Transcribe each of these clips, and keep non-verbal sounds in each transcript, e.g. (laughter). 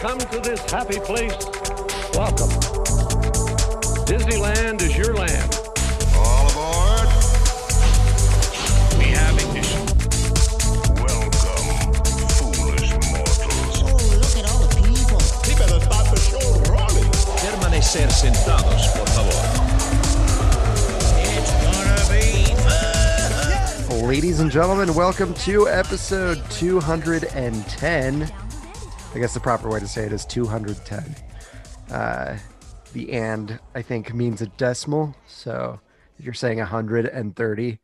come to this happy place, welcome. Disneyland is your land. All aboard. We have ignition. Welcome, foolish mortals. Oh, look at all the people. He better start the show rolling. Permanecer sentados, por favor. It's gonna be fun. Ladies and gentlemen, welcome to episode 210. I guess the proper way to say it is 210. Uh, the and, I think, means a decimal. So if you're saying 130,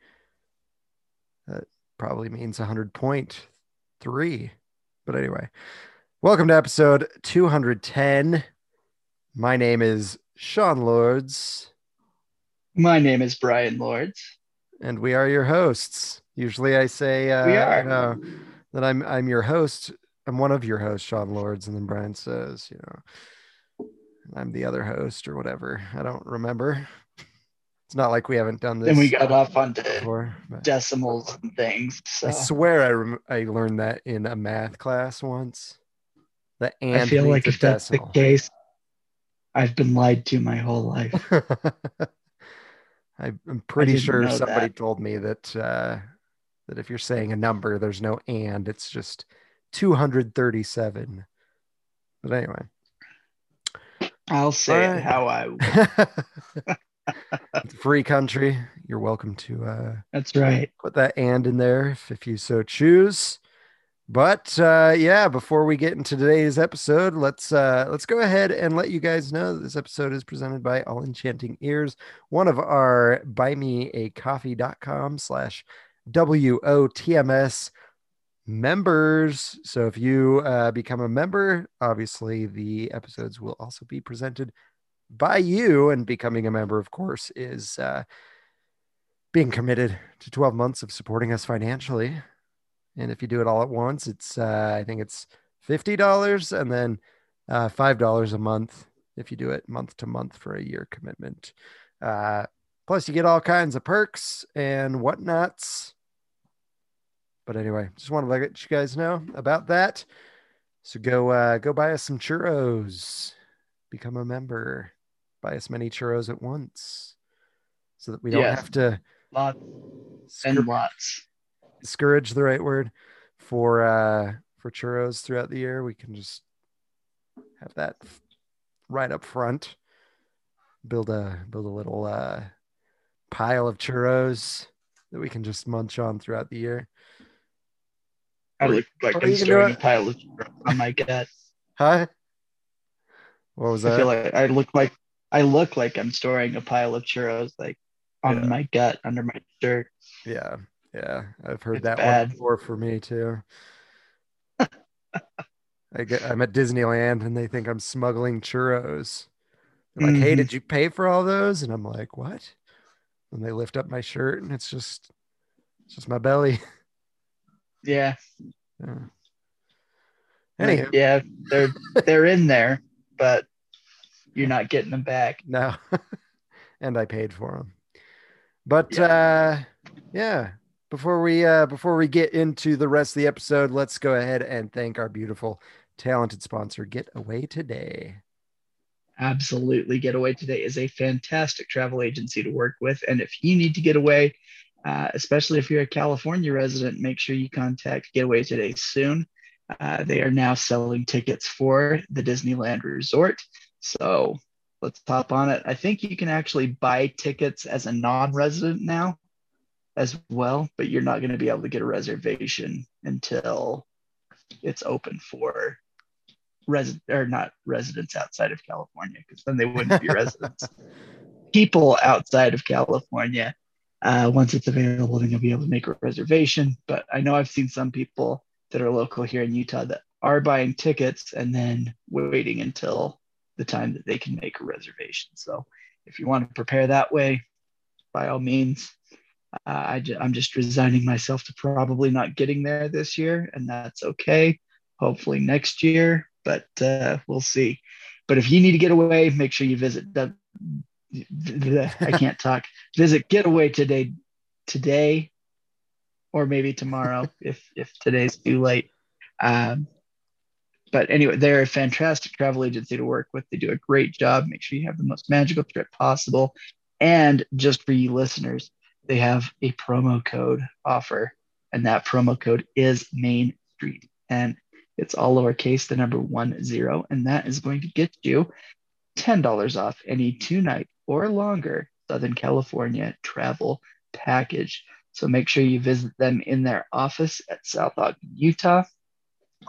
that probably means 100.3. But anyway, welcome to episode 210. My name is Sean Lords. My name is Brian Lords. and we are your hosts. Usually, I say uh, We are. you know, that I'm I'm your host. I'm one of your hosts, Sean Lords, and then Brian says, you know, I'm the other host or whatever. I don't remember. It's not like we haven't done this Then we got off before. decimals and things. So I swear I rem- I learned that in a math class once. The and I feel like if that's the case, I've been lied to my whole life. (laughs) I- I'm pretty sure somebody that. told me that uh, that if you're saying a number, there's no and. It's just 237. But anyway, I'll say Alright. it how I. (laughs) free country. You're welcome to uh, That's right. put that and in there if, if you so choose. But uh, yeah, before we get into today's episode, let's uh, let's go ahead and let you guys know that this episode is presented by All Enchanting Ears, one of our buymeacoffee.com slash WOTMS members. So if you uh, become a member, obviously the episodes will also be presented by you. And becoming a member, of course, is uh, being committed to 12 months of supporting us financially. And if you do it all at once, it's uh, I think it's fifty dollars, and then uh, five dollars a month if you do it month to month for a year commitment. Uh, plus, you get all kinds of perks and whatnots. But anyway, just want to let you guys know about that. So go uh, go buy us some churros, become a member, buy as many churros at once, so that we don't Yes. have to Lots and lots. discourage the right word for uh for churros throughout the year we can just have that right up front build a build a little uh pile of churros that we can just munch on throughout the year I look like I'm you can storing a it- pile of churros on my gut. huh what was that? I that feel like I look like I look like I'm storing a pile of churros like on Yeah. my gut under my shirt. yeah yeah i've heard It's that bad. one before for me too (laughs) I get, i'm at disneyland and they think i'm smuggling churros They're like hey Mhm. did you pay for all those and i'm like what and they lift up my shirt and it's just it's just my belly (laughs) Yeah. yeah. Yeah, they're they're in there, but you're not getting them back. no (laughs) and i paid for them but uh yeah before we uh before we get into the rest of the episode let's go ahead and thank our beautiful talented sponsor get away today Absolutely. Getaway Today is a fantastic travel agency to work with. And if you need to get away, uh, especially if you're a California resident, make sure you contact Getaway Today soon. Uh, they are now selling tickets for the Disneyland Resort. So let's hop on it. I think you can actually buy tickets as a non resident now as well, but you're not going to be able to get a reservation until it's open for resident or not residents outside of California, because then they wouldn't be (laughs) residents. People outside of California, uh, once it's available, then you'll be able to make a reservation. But I know I've seen some people that are local here in Utah that are buying tickets and then waiting until the time that they can make a reservation. So if you want to prepare that way, by all means. Uh, I ju- I'm just resigning myself to probably not getting there this year, and that's okay. Hopefully next year, but uh, we'll see. But if you need to get away, make sure you visit. I can't talk. Visit Getaway today, today, or maybe tomorrow (laughs) if if today's too late. Um, but anyway, they're a fantastic travel agency to work with. They do a great job. Make sure you have the most magical trip possible. And just for you listeners, they have a promo code offer, and that promo code is Main Street. And it's all lowercase, the number one zero, and that is going to get you $10 off any two night or longer Southern California travel package. So make sure you visit them in their office at South Ogden, Utah,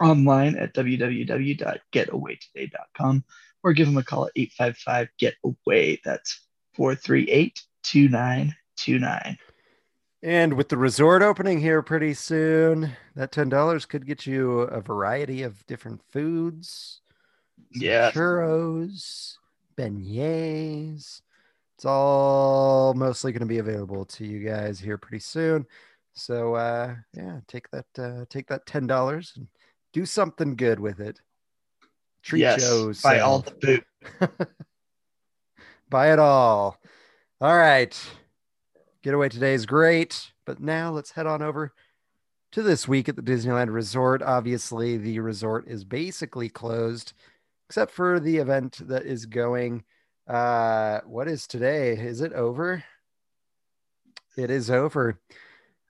online at www.getawaytoday.com, or give them a call at 855 Get Away. That's 438 2929. And with the resort opening here pretty soon, that ten dollars could get you a variety of different foods. Yeah. churros, beignets. It's all mostly going to be available to you guys here pretty soon. So uh, yeah, take that uh, take that ten dollars and do something good with it. Treat yes, yourself. buy all the food. (laughs) Buy it all. All right. Getaway today is great, but now let's head on over to this week at the Disneyland Resort. Obviously, the resort is basically closed, except for the event that is going. Uh, what is today? Is it over? It is over.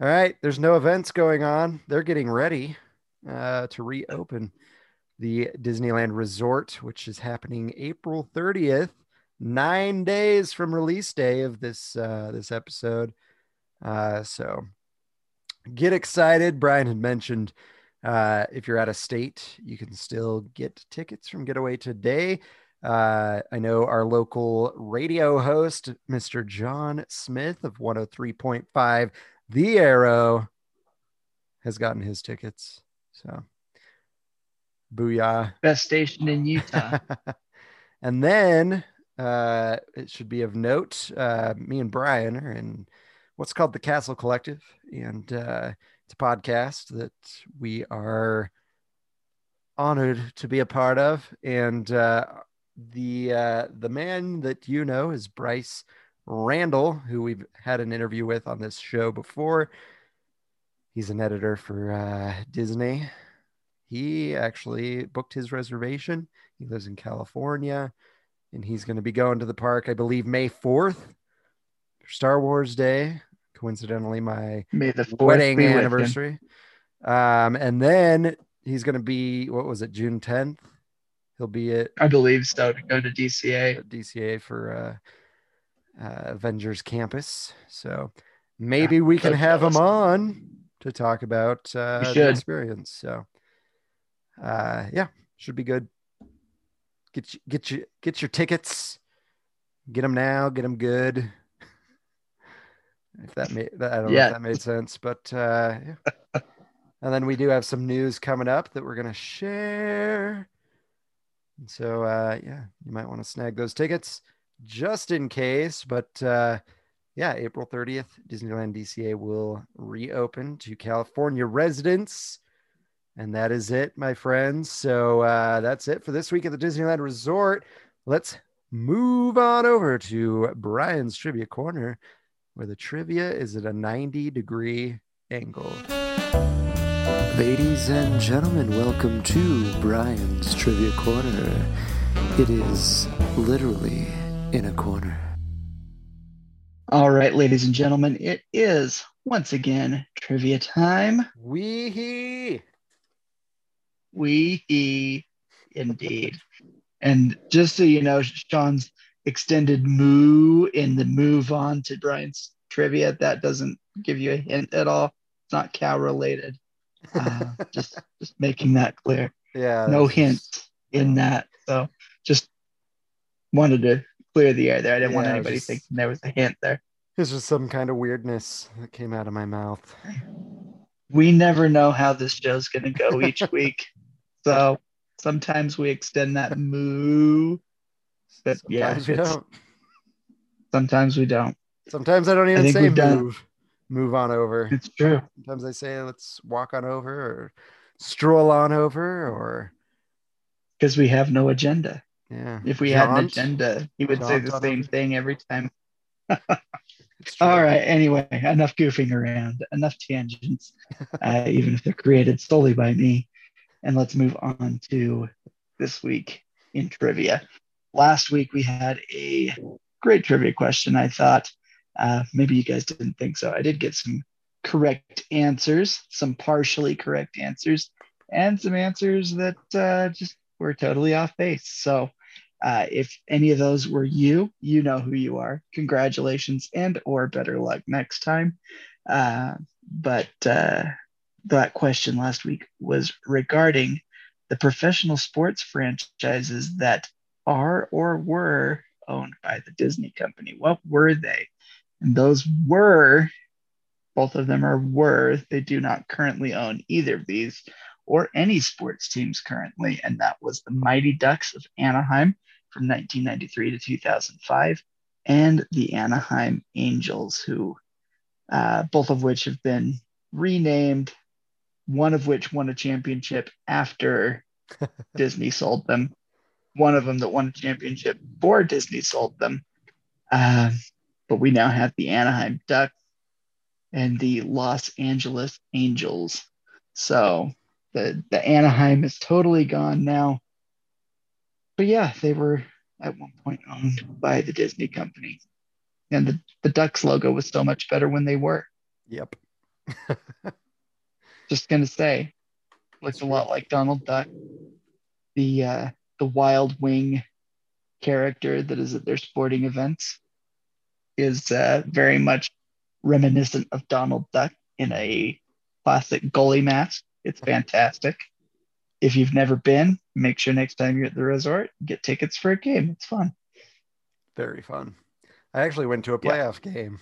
All right. There's no events going on. They're getting ready uh, to reopen the Disneyland Resort, which is happening April 30th nine days from release day of this uh, this episode. Uh, so get excited. Brian had mentioned uh, if you're out of state, you can still get tickets from Getaway today. Uh, I know our local radio host, Mr. John Smith of 103.5 The Arrow, has gotten his tickets. So, booyah. Best station in Utah. (laughs) and then uh, it should be of note. Uh, me and Brian are in what's called the Castle Collective, and uh, it's a podcast that we are honored to be a part of. And uh, the uh, the man that you know is Bryce Randall, who we've had an interview with on this show before. He's an editor for uh, Disney. He actually booked his reservation. He lives in California and he's going to be going to the park, I believe, May 4th Star Wars Day. Coincidentally, my May the fourth wedding be with him. anniversary. Um, and then he's going to be, what was it, June 10th? He'll be at I believe so. To go to DCA. DCA for uh, uh, Avengers Campus. So maybe we can have him on to talk about uh, the experience. So uh, yeah, should be good. Get you, get you, get your tickets. Get them now. Get them good. If that made, that, I don't know if that made sense, but uh, yeah. (laughs) and then we do have some news coming up that we're gonna share. And so uh, yeah, you might want to snag those tickets just in case. But uh, yeah, April 30th, Disneyland DCA will reopen to California residents. And that is it, my friends. So uh, that's it for this week at the Disneyland Resort. Let's move on over to Brian's Trivia Corner, where the trivia is at a 90 degree angle. Ladies and gentlemen, welcome to Brian's Trivia Corner. It is literally in a corner. All right, ladies and gentlemen, it is once again trivia time. Wee We indeed. And just so you know, Sean's extended moo in the move on to Brian's trivia, that doesn't give you a hint at all. It's not cow related. Uh, (laughs) just just making that clear. Yeah. No hint in that. So just wanted to clear the air there. I didn't want anybody just- thinking there was a hint there. It's just some kind of weirdness that came out of my mouth. we never know how this show's going to go (laughs) each week. So sometimes we extend that moo. But yeah, Sometimes we don't. Sometimes we don't. Sometimes I don't even think say we've done- move. On over. It's true. Sometimes I say let's walk on over or stroll on over or Because we have no agenda. yeah. If we had an agenda, he would say the same over. thing every time. (laughs) All right. Anyway, enough goofing around, enough tangents, (laughs) uh, even if they're created solely by me. And let's move on to this week in trivia. Last week we had a great trivia question. I thought uh, maybe you guys didn't think so. I did get some correct answers, some partially correct answers, and some answers that uh, just were totally off base. So uh, if any of those were you, you know who you are. Congratulations and or better luck next time. Uh, but uh, that question last week was regarding the professional sports franchises that are or were owned by the Disney company. What were they? And those were, both of them are were, they do not currently own either of these or any sports teams currently. And that was the Mighty Ducks of Anaheim from 1993 to 2005 and the Anaheim Angels, who uh, both of which have been renamed, one of which won a championship after (laughs) Disney sold them. One of them that won a championship before Disney sold them. Um, but we now have the Anaheim Ducks and the Los Angeles Angels. So the, the Anaheim is totally gone now. But yeah, they were at one point owned by the Disney company. And the, the Ducks logo was so much better when they were. Yep. (laughs) Just gonna say, looks a lot like Donald Duck. The uh, the wild wing character that is at their sporting events is uh, very much reminiscent of Donald Duck in a classic goalie mask. It's fantastic. If you've never been, make sure next time you're at the resort, get tickets for a game. It's fun. Very fun. I actually went to a Yeah. playoff game.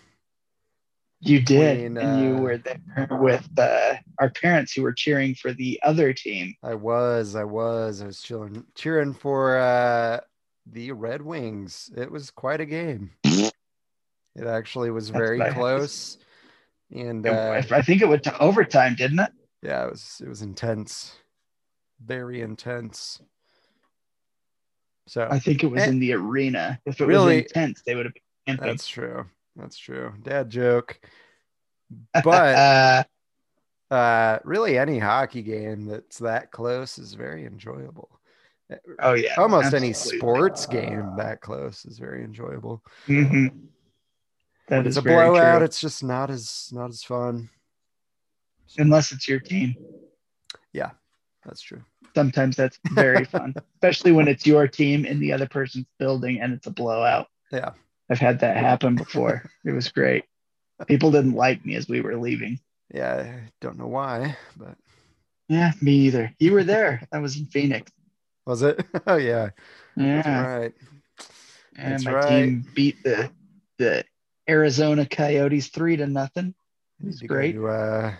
You did, Between, and you uh, were there with uh, our parents who were cheering for the other team. I was, I was, I was cheering, cheering for uh, the Red Wings. It was quite a game. It actually was That's very what I had to close, and uh, I think it went to overtime, didn't it? yeah, it was it was intense, very intense. So I think it was Eh, in the arena. If it really- was intense, they would have been camping. that's true. That's true. Dad joke. (laughs) But uh, uh, really, any hockey game that's that close is very enjoyable. oh yeah, Almost any sports game that close is very enjoyable. Mhm. That when is it's a blowout, true. it's just not as not as fun. Unless it's your team. Yeah, that's true. Sometimes that's very (laughs) fun, especially when it's your team in the other person's building and it's a blowout. Yeah. I've had that happen before. it was great. People didn't like me as we were leaving. Yeah, I don't know why, but Yeah, me either. You were there. (laughs) I was in Phoenix. was it? (laughs) oh yeah, Yeah. that's Yeah, right. and that's my right. team beat the the Arizona Coyotes three to nothing. It was Need to go great. to, uh,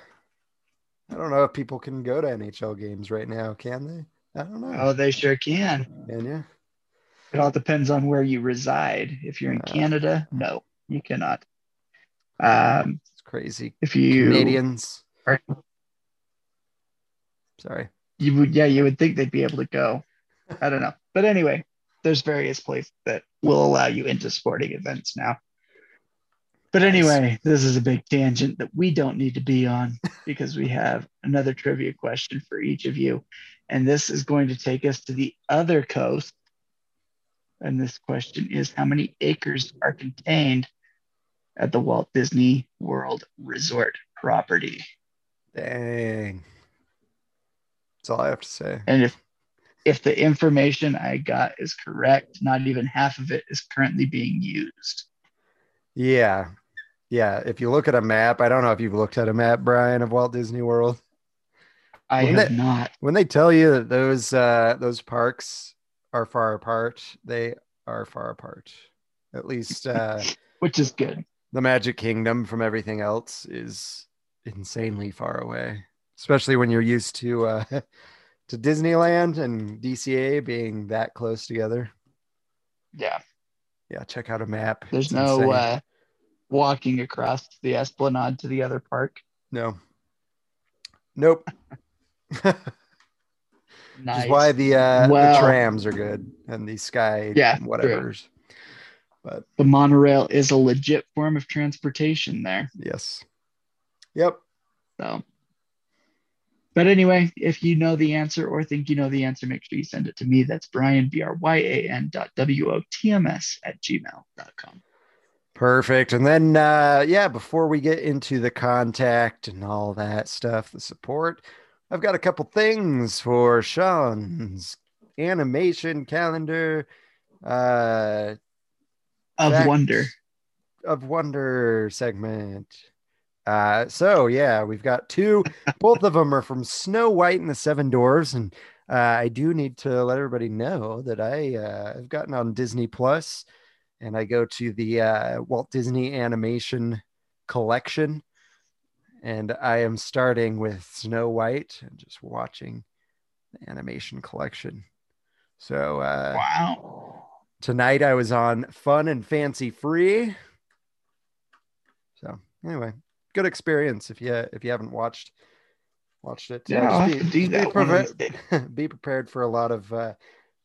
I don't know if people can go to NHL games right now. Can they? I don't know. Oh, they sure can. Can you? It all depends on where you reside. If you're in Uh, Canada, no, you cannot. Um, It's crazy. if you Canadians. are- Sorry. you would, yeah, you would think they'd be able to go. I don't know, but anyway, there's various places that will allow you into sporting events now. But anyway, this is a big tangent that we don't need to be on because we have another trivia question for each of you. And this is going to take us to the other coast. And this question is How many acres are contained at the Walt Disney World Resort property? Dang. That's all I have to say. And if if the information I got is correct, not even half of it is currently being used. Yeah. Yeah. If you look at a map, I don't know if you've looked at a map, Brian, of Walt Disney World. I Well, have that- not. When they tell you that those uh those parks are far apart, they are far apart. At least uh (laughs) Which is good. the Magic Kingdom from everything else is insanely far away. Especially when you're used to uh (laughs) to Disneyland and DCA being that close together. Yeah. Yeah, check out a map. There's It's no uh, walking across the Esplanade to the other park. no. Nope. (laughs) Which Nice. is why the uh Well- the trams are good and the sky Yeah, true. whatever's. But the monorail is a legit form of transportation there. yes. Yep. So But anyway, if you know the answer or think you know the answer, make sure you send it to me. That's Brian, B R Y A N dot W O T M S at gmail.com. Perfect. And then, uh, yeah, before we get into the contact and all that stuff, the support, I've got a couple things for Sean's animation calendar uh, Of wonder. of Wonder segment. Uh, so, yeah, we've got two. Both of them are from Snow White and the Seven Dwarfs. And uh, I do need to let everybody know that I uh, have gotten on Disney Plus and I go to the uh, Walt Disney Animation Collection, and I am starting with Snow White and just watching the animation collection. So uh, Wow. tonight I was on Fun and Fancy Free. So anyway, good experience if you if you haven't watched watched it. Yeah, to do be that one of preve- these days. (laughs) be prepared for a lot of uh,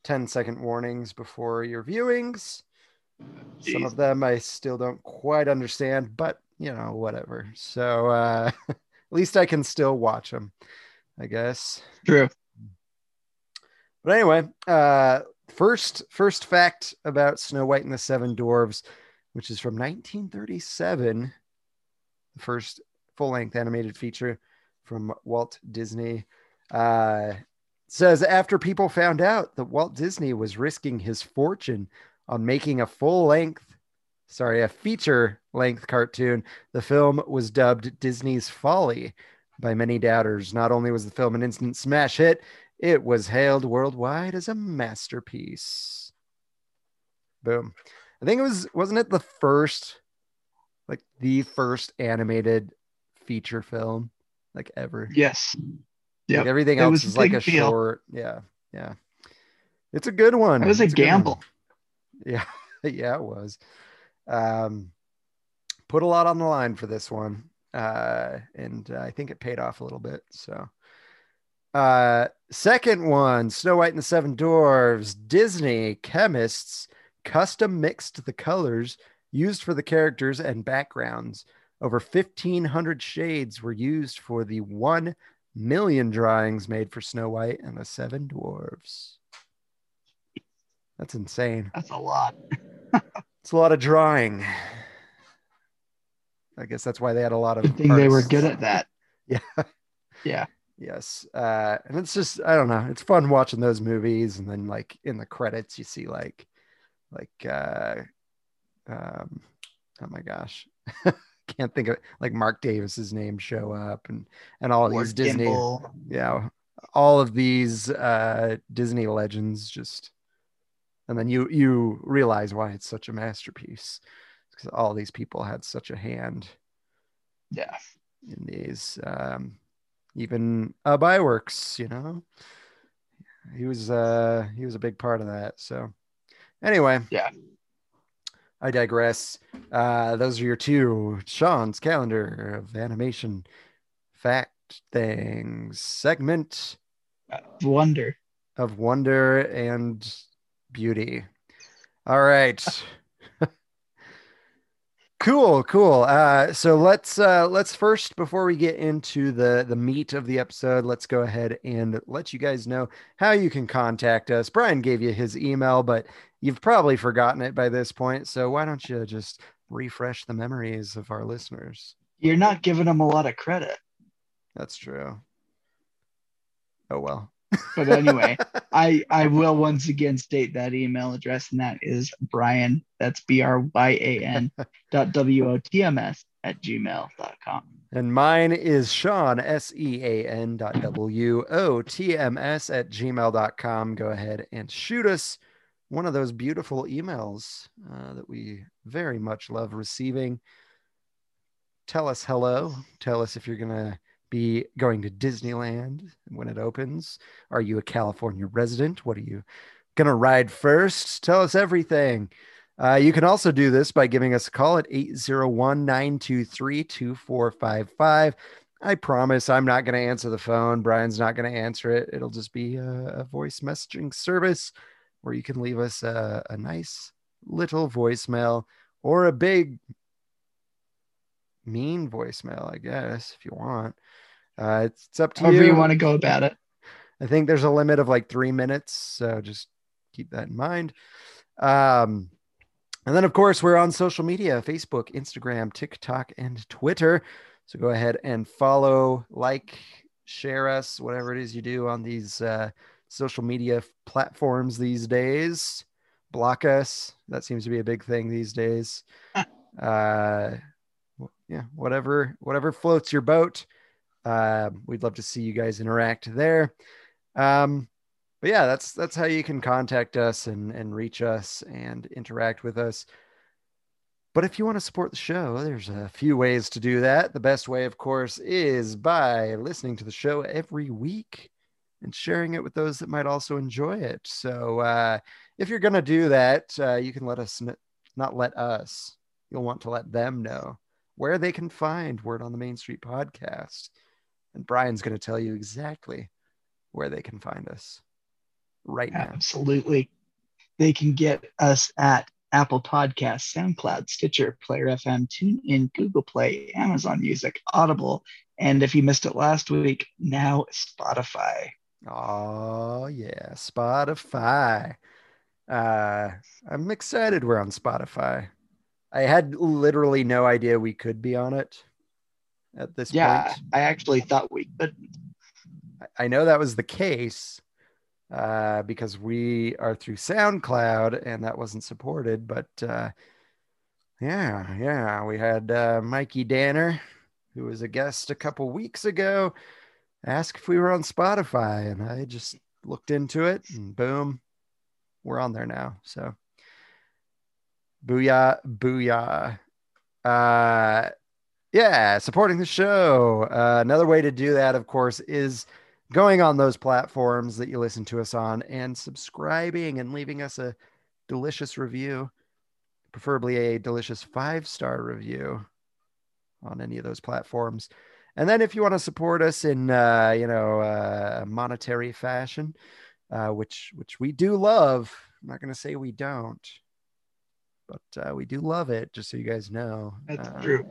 10 second warnings before your viewings. Some of them I still don't quite understand, but you know, whatever. So uh, (laughs) at least I can still watch them, I guess. True. But anyway, uh, first first fact about Snow White and the Seven Dwarves, which is from 1937, the first full length animated feature from Walt Disney. Uh, says after people found out that Walt Disney was risking his fortune on making a full length, sorry, a feature length cartoon, the film was dubbed Disney's Folly by many doubters. Not only was the film an instant smash hit, it was hailed worldwide as a masterpiece. Boom. I think it was, wasn't it the first, like the first animated feature film, like ever? Yes. Like everything else is like a deal. short. Yeah. Yeah. It's a good one. It was a It's good one. (laughs) Yeah. yeah, it was. Um, put a lot on the line for this one. Uh, and uh, I think it paid off a little bit. So, uh, second one Snow White and the Seven Dwarfs. Disney chemists custom mixed the colors used for the characters and backgrounds. Over 1,500 shades were used for the 1 million drawings made for Snow White and the Seven Dwarfs. That's insane. That's a lot. (laughs) It's a lot of drawing. I guess that's why they had a lot of. Good thing they were good at that. (laughs) Yeah. Yeah. Yes. Uh, and it's just I don't know. It's fun watching those movies, and then like in the credits, you see like, like, uh, um, oh my gosh, (laughs) can't think of it. like Marc Davis's name show up, and and all Lord these Disney, Kimball. yeah, all of these uh Disney legends just, and then you you realize why it's such a masterpiece because all these people had such a hand Yeah. in these. Um, even uh, Byworks, you know, he was uh, he was a big part of that. So anyway, Yeah. I digress. Uh, those are your two Sean's calendar of animation fact things segment Wonder. of wonder and beauty. All right. cool, cool. Uh, so let's uh, let's first before we get into the the meat of the episode, let's go ahead and let you guys know how you can contact us. Brian gave you his email, but you've probably forgotten it by this point. So why don't you just refresh the memories of our listeners? You're not giving them a lot of credit. That's true. Oh well. But anyway, I I will once again state that email address, and that is Brian. That's B R Y A N dot W O T M S at gmail.com. And mine is Sean, S E A N dot W O T M S at gmail.com. Go ahead and shoot us one of those beautiful emails uh, that we very much love receiving. Tell us hello. Tell us if you're going to be going to Disneyland when it opens. Are you a California resident? What are you going to ride first? Tell us everything. Uh, you can also do this by giving us a call at 801 923 2455. I promise I'm not going to answer the phone. Brian's not going to answer it. It'll just be a, a voice messaging service where you can leave us a, a nice little voicemail or a big mean voicemail, I guess, if you want. Uh, it's, it's up to However you. you want to go about it. I think there's a limit of like three minutes, so just keep that in mind. Um, and then, of course, we're on social media Facebook, Instagram, TikTok, and Twitter. So go ahead and follow, like, share us, whatever it is you do on these uh, social media platforms these days. Block us. That seems to be a big thing these days. Uh, yeah, whatever, whatever floats your boat. Uh, we'd love to see you guys interact there. Um, but yeah, that's that's how you can contact us and and reach us and interact with us. But if you want to support the show, there's a few ways to do that. The best way, of course, is by listening to the show every week and sharing it with those that might also enjoy it. So uh, if you're going to do that, uh, you can let us kn- not let us. You'll want to let them know where they can find Word on the Main Street podcast. And Brian's going to tell you exactly where they can find us right now. Absolutely. They can get us at Apple Podcasts, SoundCloud, Stitcher, Player FM, TuneIn, Google Play, Amazon Music, Audible, and if you missed it last week, now Spotify. Oh yeah, Spotify. Uh, I'm excited we're on Spotify. I had literally no idea we could be on it at this Yeah, point. I actually thought we could. I know that was the case uh, because we are through SoundCloud and that wasn't supported. But uh, yeah, yeah, we had uh, Mikey Danner, who was a guest a couple weeks ago, ask if we were on Spotify, and I just looked into it, and boom, we're on there now. So, booyah, booyah. Yeah, supporting the show. Uh, another way to do that, of course, is going on those platforms that you listen to us on and subscribing and leaving us a delicious review, preferably a delicious five star review on any of those platforms. And then if you want to support us in, uh, you know, uh, monetary fashion, uh, which which we do love, I'm not going to say we don't, but uh, we do love it. Just so you guys know, That's Uh, true.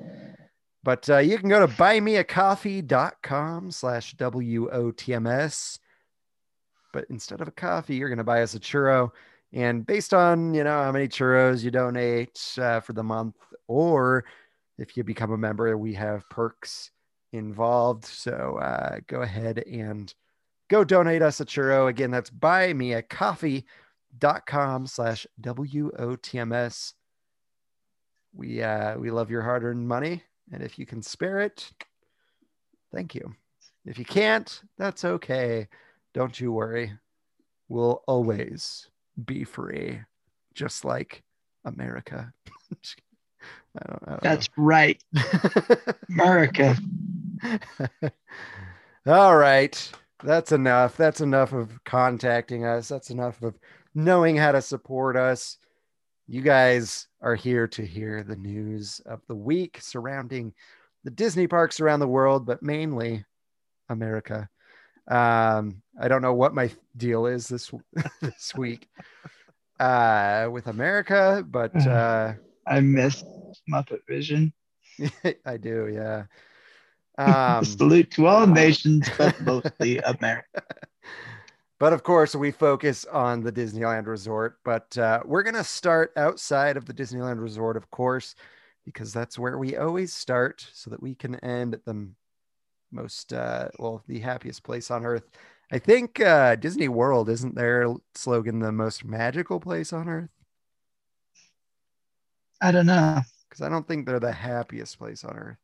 But uh, you can go to buymeacoffee.com slash WOTMS. But instead of a coffee, you're going to buy us a churro. And based on, you know, how many churros you donate uh, for the month, or if you become a member, we have perks involved. So uh, go ahead and go donate us a churro. Again, that's buymeacoffee.com slash WOTMS. We, uh, we love your hard earned money. And if you can spare it, thank you. If you can't, that's okay. Don't you worry. We'll always be free, just like America. (laughs) I don't, I don't That's right. (laughs) America. (laughs) All right. That's enough. That's enough of contacting us. That's enough of knowing how to support us. You guys are here to hear the news of the week surrounding the Disney parks around the world, but mainly America. Um, I don't know what my deal is this (laughs) this week uh, with America, but (laughs) uh, I miss Muppet Vision. (laughs) I do, yeah. Um, Salute to all nations, but mostly America. But of course, we focus on the Disneyland Resort. But uh, we're going to start outside of the Disneyland Resort, of course, because that's where we always start so that we can end at the most, uh, well, the happiest place on earth. I think uh, Disney World, isn't their slogan the most magical place on earth? I don't know. Because I don't think they're the happiest place on earth.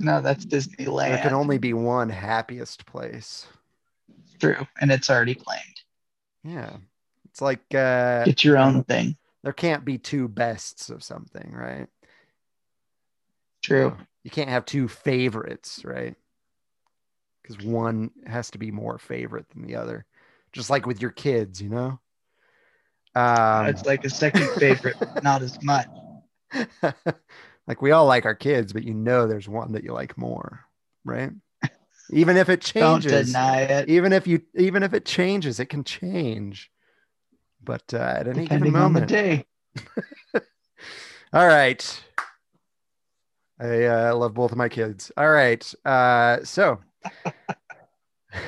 No, that's Disneyland. There can only be one happiest place. True, and it's already claimed. Yeah. It's like uh, Get your own thing. there can't be two bests of something, right? True. You can't have two favorites, right? Because one has to be more favorite than the other. Just like with your kids, you know? Um, it's like a second favorite, not as much. (laughs) like we all like our kids, but you know there's one that you like more, right? Even if it Don't changes. deny it. even if you even if it changes it can change but uh, at any Depending given on the moment day. (laughs) all right i uh, love both of my kids all right uh, so (laughs)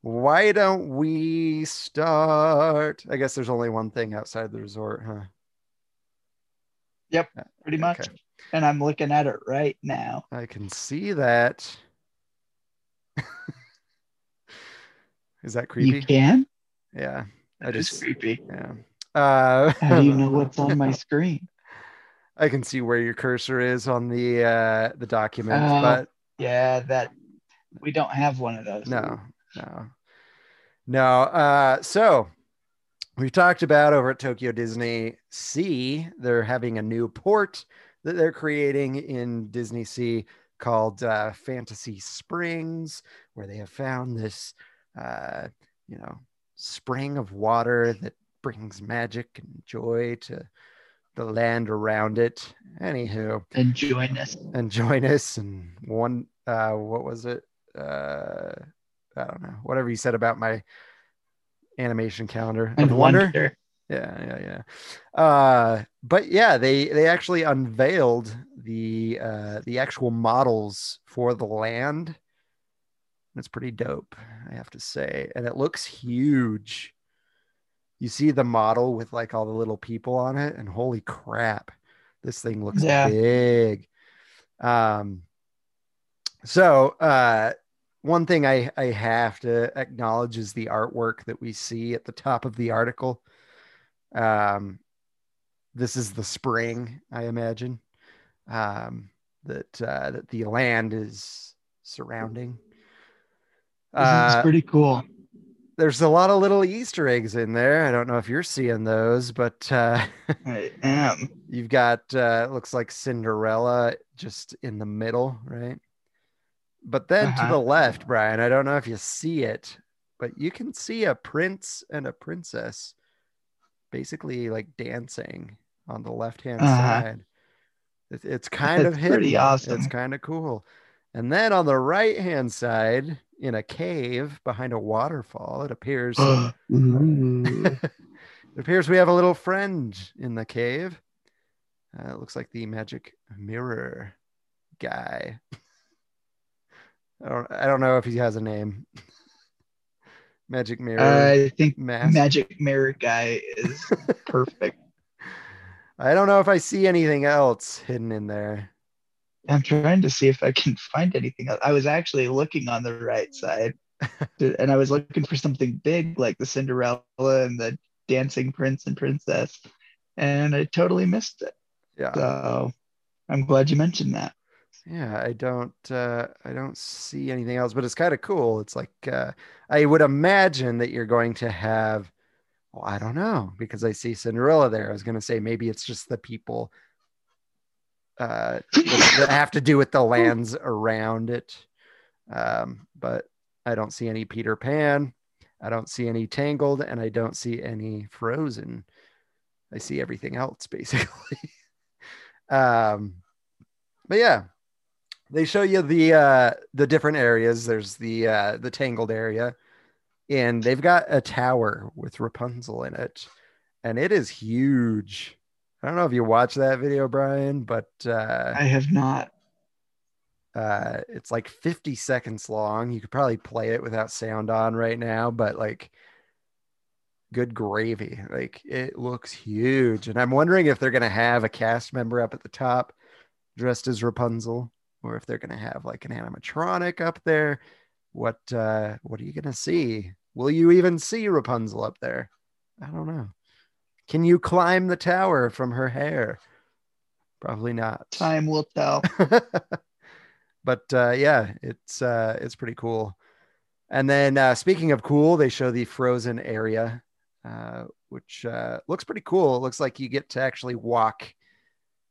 Why don't we start? I guess there's only one thing outside the resort, huh? Yep, pretty much. Okay. And I'm looking at it right now. I can see that. (laughs) Is that creepy? You can? Yeah. I That is just creepy. yeah. Uh, How do you know (laughs) what's on my screen? I can see where your cursor is on the uh the document, Oh, but Yeah, that we don't have one of those. no, no, no. Uh, so we've talked about over at Tokyo Disney Sea, they're having a new port that they're creating in Disney Sea called uh, Fantasy Springs, where they have found this, uh, you know, spring of water that brings magic and joy to the land around it. Anywho, And join us. and join us and one uh what was it uh i don't know whatever you said about my animation calendar And Of wonder. Yeah yeah yeah. Uh but yeah they they actually unveiled the uh the actual models for the land. It's pretty dope i have to say. And it looks huge. You see the model with like all the little people on it and holy crap this thing looks Yeah. big. Um so uh one thing I, I have to acknowledge is the artwork that we see at the top of the article. Um, this is the spring, I imagine, um, that uh, that the land is surrounding. Is Uh, pretty cool. there's a lot of little Easter eggs in there. I don't know if you're seeing those, but uh, I am. (laughs) you've got uh, it looks like Cinderella just in the middle, right? But then to Uh-huh. the left, Brian, I don't know if you see it, but you can see a prince and a princess basically like dancing on the left hand Uh-huh. side. It- it's kind of That's hidden. pretty awesome. It's kind of cool. And then on the right hand side, in a cave behind a waterfall, it appears (gasps) (laughs) it appears we have a little friend in the cave. Uh, it looks like the magic mirror guy. (laughs) I don't, I don't know if he has a name. (laughs) magic mirror. I think mask. Magic Mirror Guy is (laughs) perfect. I don't know if I see anything else hidden in there. I'm trying to see if I can find anything else. I was actually looking on the right side (laughs) and I was looking for something big like the Cinderella and the dancing prince and princess, and I totally missed it. Yeah. So I'm glad you mentioned that. Yeah, I don't uh I don't see anything else, but it's kind of cool. It's like uh I would imagine that you're going to have well, I don't know, because I see Cinderella there. I was gonna say maybe it's just the people uh that that (laughs) have to do with the lands around it. Um, but I don't see any Peter Pan, I don't see any Tangled, and I don't see any Frozen. I see everything else (laughs) basically. um but yeah, they show you the uh the different areas. There's the uh the tangled area and they've got a tower with rapunzel in it and it is huge. I don't know if you watched that video brian but uh I have not. uh it's like 50 seconds long. You could probably play it without sound on right now but like good gravy. Like it looks huge and i'm wondering if they're going to have a cast member up at the top dressed as rapunzel or if they're going to have like an animatronic up there what uh what are you going to see will you even see rapunzel up there i don't know can you climb the tower from her hair probably not Time will tell. (laughs) but uh, yeah, it's uh, it's pretty cool. And then uh, speaking of cool, they show the frozen area, uh, which uh, looks pretty cool. It looks like you get to actually walk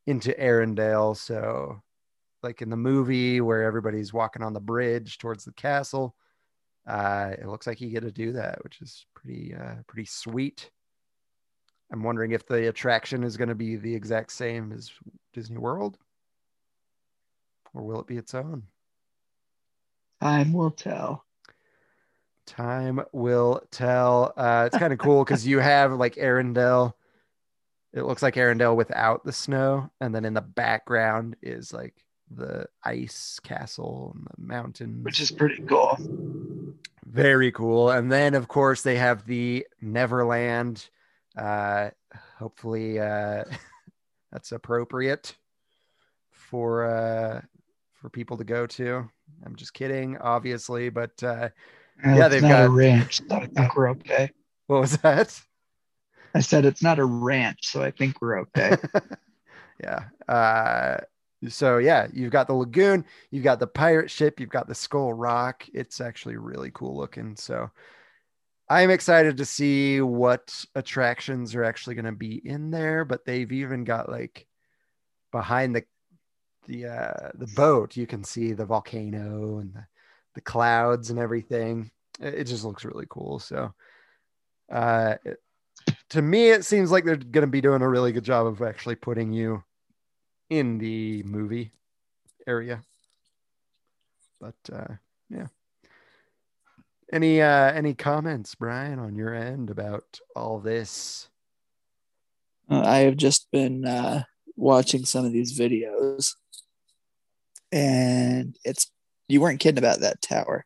into Arendelle. So, like in the movie where everybody's walking on the bridge towards the castle, uh, it looks like you get to do that, which is pretty uh, pretty sweet. I'm wondering if the attraction is going to be the exact same as Disney World or will it be its own? Time will tell. Time will tell. Uh, it's kind of cool because you have like Arendelle. It looks like Arendelle without the snow, and then in the background is like the ice castle and the mountains which is pretty cool. very cool and then of course they have the neverland uh hopefully uh (laughs) that's appropriate for uh for people to go to i'm just kidding obviously but uh Yeah, they've not a ranch, so I think we're okay. what was that I said it's not a ranch, so I think we're okay. (laughs) yeah uh so yeah you've got the lagoon you've got the pirate ship you've got the skull rock. It's actually really cool looking. So i'm excited to see what attractions are actually going to be in there but they've even got like behind the the uh the boat you can see the volcano and the, the clouds and everything. It, it just looks really cool. So uh it- to me it seems like they're going to be doing a really good job of actually putting you in the movie area. But uh yeah. Any uh any comments brian on your end about all this? Uh, I have just been uh, watching some of these videos, and it's you weren't kidding about that tower.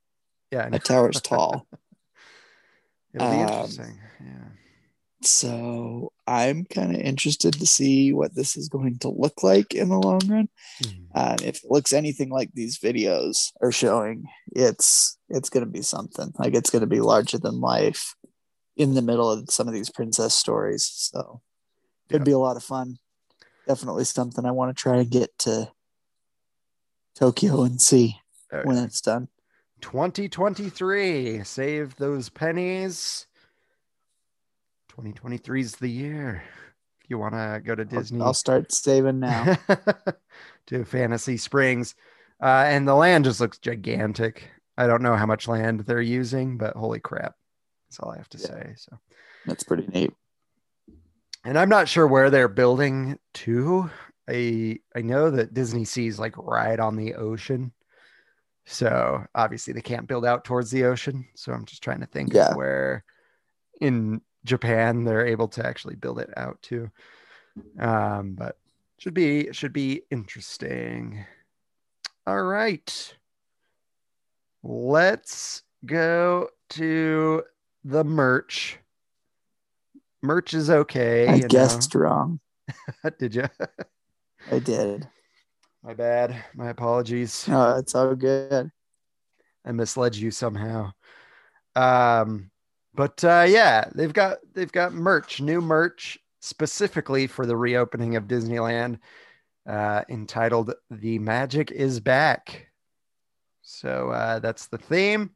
yeah That tower's tall. (laughs) it'll be Um, interesting. Yeah. So I'm kind of interested to see what this is going to look like in the long run. Mhm. Um, if it looks anything like these videos are showing, it's it's going to be something. Like it's going to be larger than life in the middle of some of these princess stories. So it'd Yeah. be a lot of fun. Definitely something I want to try and get to Tokyo and see Oh, when it's done. 2023 save those pennies 2023 is the year if you want to go to disney I'll start saving now. (laughs) to Fantasy Springs. Uh, and the land just looks gigantic. I don't know how much land they're using, but holy crap. That's all I have to Yeah. say. So, That's pretty neat. and I'm not sure where they're building to. I I know that DisneySea's like right on the ocean. So obviously they can't build out towards the ocean. So I'm just trying to think Yeah. of where in Japan they're able to actually build it out too. Um, but should be should be interesting. All right. Let's go to the merch. Merch is okay. I guessed wrong. (laughs) Did you? I did. My bad. My apologies. Oh, it's all good. I misled you somehow. Um, but uh, yeah, they've got they've got merch, new merch specifically for the reopening of Disneyland, uh, entitled "The Magic Is Back." So uh, that's the theme.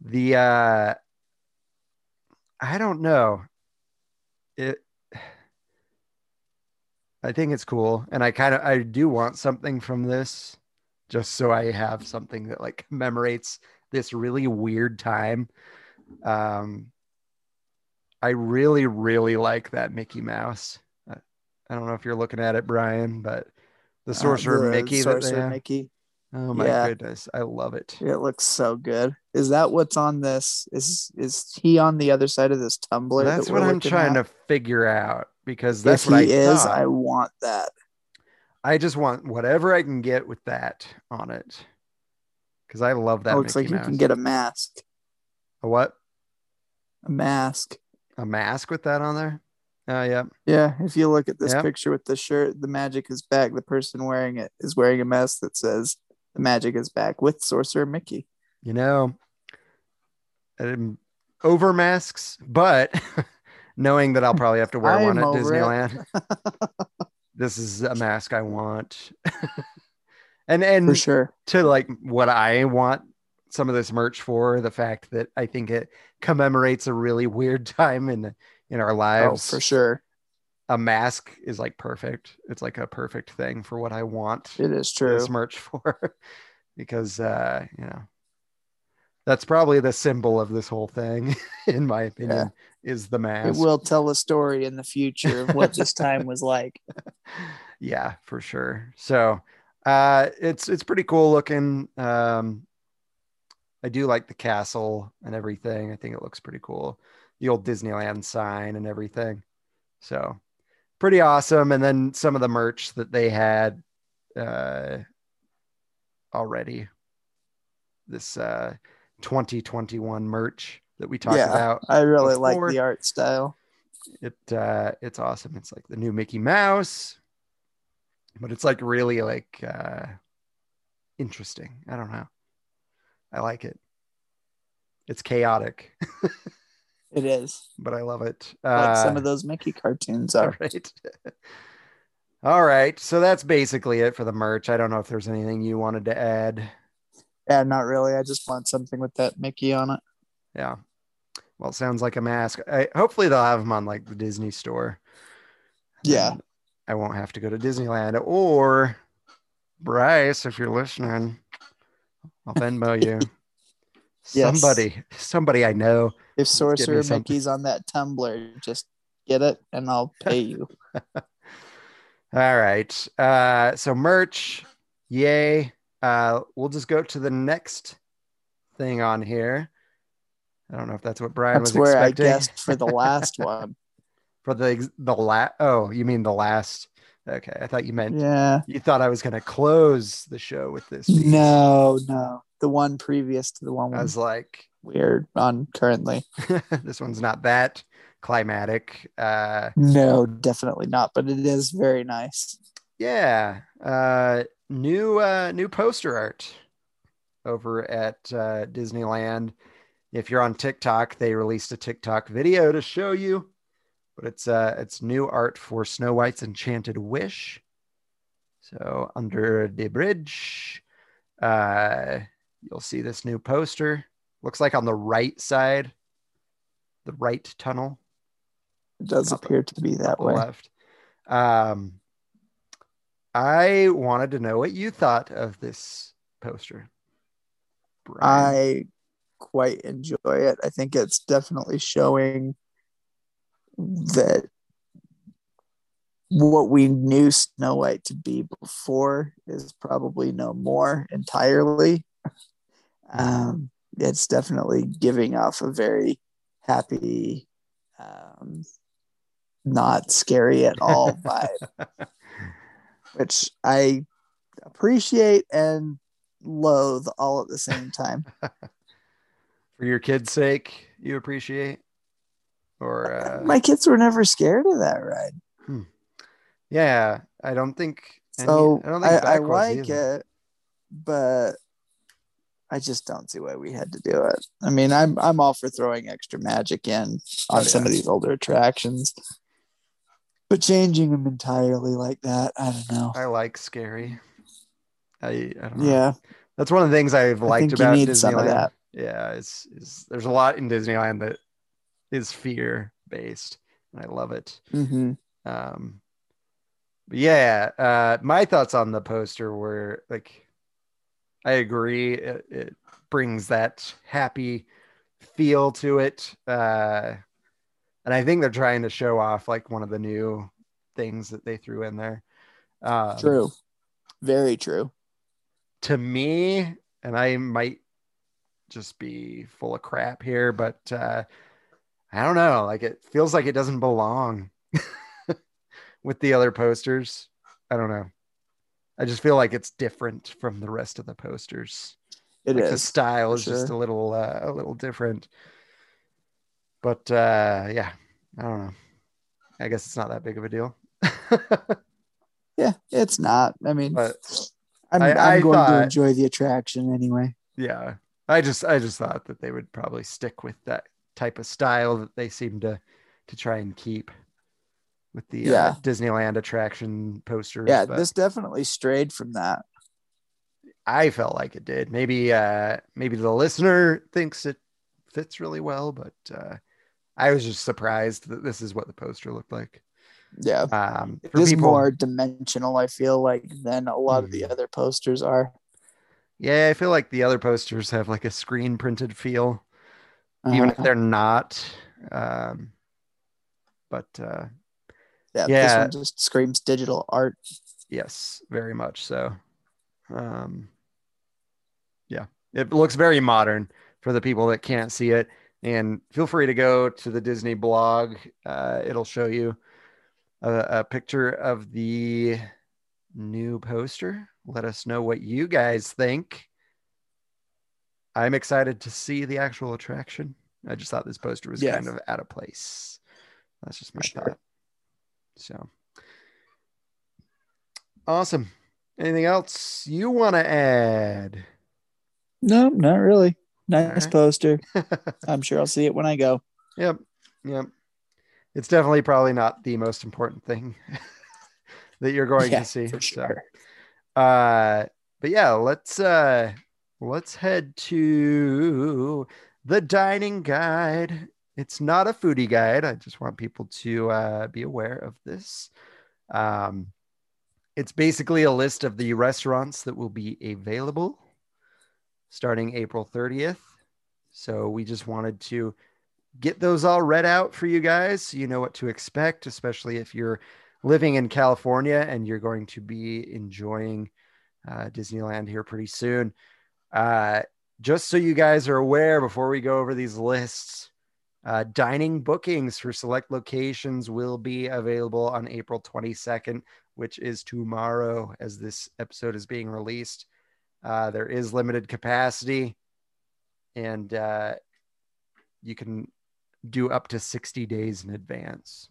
The uh, I don't know. It. I think it's cool, and I kind of I do want something from this just so I have something that like commemorates this really weird time. Um, I really, really like that Mickey Mouse. I, I don't know if you're looking at it, Brian, but the sorcerer Uh, the Mickey. Sorcerer Mickey. Oh my Yeah. goodness, I love it. It looks so good. Is that what's on this? Is is he on the other side of this tumbler? That's what I'm trying to figure out because that's if what he I is. I want that. I just want whatever I can get with that on it because I love that. It looks Mickey like you can get a mask. a what? A mask. A mask with that on there? Oh yeah. Yeah, if you look at this Yep. picture with the shirt, the magic is back. The person wearing it is wearing a mask that says the magic is back with Sorcerer Mickey. you know, over masks, but (laughs) knowing that I'll probably have to wear (laughs) one at. Disneyland, (laughs) this is a mask I want. and and For sure. to like what I want some of this merch for, the fact that I think it commemorates a really weird (laughs) time in in our lives. Oh, lives. for sure. A mask is like perfect. It's like a perfect thing for what I want It is true. this merch (laughs) for because uh you know that's probably the symbol of this whole thing (laughs) in my opinion is the mask. It will tell a story in the future of what this time was like. yeah for sure so uh it's it's pretty cool looking um i do like the castle and everything i think it looks pretty cool the old disneyland sign and everything so pretty awesome and then some of the merch that they had uh already. This uh 2021 merch that we talked yeah, about. I really like the art style. It uh it's awesome. It's like the new Mickey Mouse, but it's like really like uh interesting. I don't know. I like it. It's chaotic, (laughs) It is but I love it. like some Uh, of those Mickey cartoons (laughs) All are. right. All right. So that's basically it for the merch. I don't know if there's anything you wanted to add. Yeah, not really. I just want something with that Mickey on it. Yeah. Well, it sounds like a mask. I, hopefully they'll have them on like the Disney store. Yeah. I won't have to go to Disneyland or Bryce, if you're listening, I'll Venmo you. (laughs) Yes. Somebody, somebody I know. If Sorcerer. Mickey's on that tumbler, just get it and I'll pay you. (laughs) All right. Uh, so merch, yay. Uh, we'll just go to the next thing on here. I don't know if that's what Brian That's was where I expecting. guessed for the last (laughs) one. for the the last. Oh, you mean the last? Okay, I thought you meant Yeah. you thought I was going to close the show with this. piece. No, no. The one previous to the one I was like, we're on currently. (laughs) this one's not that climatic. Uh, No, definitely not. But it is very nice. yeah, uh, new uh, new poster art over at uh, Disneyland. If you're on TikTok, they released a TikTok video to show you, but it's uh, it's new art for Snow White's Enchanted Wish. So under the bridge, uh, you'll see this new poster. Looks like on the right side, the right tunnel. It does Not the- appear to be that way. left. Um, I wanted to know what you thought of this poster. Brian. I quite enjoy it. I think it's definitely showing that what we knew Snow White to be before is probably no more entirely. Um, it's definitely giving off a very happy, um, not scary at all (laughs) vibe, which I appreciate and loathe all at the same time. (laughs) for your kids' sake, you appreciate, or (laughs) uh, My kids were never scared of that ride. yeah, I don't think. any- So I don't think I, was like either. it, but I just don't see why we had to do it. I mean, I'm I'm all for throwing extra magic in on Oh, some yeah. of these older attractions, but changing them entirely like that, I don't know. I like scary. I, I don't know. Yeah, That's one of the things I've I liked about Disneyland. some of that. Yeah, is is there's a lot in Disneyland that is fear based, and I love it. hmm Um, yeah, uh, my thoughts on the poster were like, I agree. It, it brings that happy feel to it, uh, and I think they're trying to show off like one of the new things that they threw in there. Um, True, very true. to me, and I might just be full of crap here, but uh, I don't know. Like it feels like it doesn't belong (laughs) with the other posters. I don't know. I just feel like it's different from the rest of the posters. It like is the style is just a little uh, a little different. But uh, yeah, I don't know. I guess it's not that big of a deal. (laughs) Yeah, it's not. I mean, but I'm, I- I'm I going thought- to enjoy the attraction anyway. yeah i just i just thought that they would probably stick with that type of style that they seem to to try and keep with the uh, disneyland attraction posters Yeah, but this definitely strayed from that. i felt like it did maybe uh maybe the listener thinks it fits really well but uh i was just surprised that this is what the poster looked like Yeah, um it is people more dimensional. I feel like than a lot of the Mhm. other posters are. yeah i feel like the other posters have like a screen printed feel even if Uh-huh. they're not um but uh yeah, this one just screams digital art. Yes, very much so. Um, yeah, it looks very modern for the people that can't see it. And feel free to go to the Disney blog. Uh, it'll show you a, a picture of the new poster. let us know what you guys think. I'm excited to see the actual attraction. I just thought this poster was Yeah. kind of out of place. That's just my sure. thought. So awesome. Anything else you want to add? No, not really. Nice Alright. poster. I'm sure I'll see it when I go. Yep. Yep. It's definitely probably not the most important thing (laughs) that you're going Yeah, to see. for So, sure. uh, but yeah, let's uh let's head to the dining guide. It's not a foodie guide. I just want people to uh, be aware of this. Um, it's basically a list of the restaurants that will be available starting April 30th. So we just wanted to get those all read out for you guys so you know what to expect, especially if you're living in California and you're going to be enjoying uh, Disneyland here pretty soon. Uh, just so you guys are aware before we go over these lists, uh, dining bookings for select locations will be available on April 22nd, which is tomorrow as this episode is being released. Uh, there is limited capacity and uh, you can do up to 60 days in advance.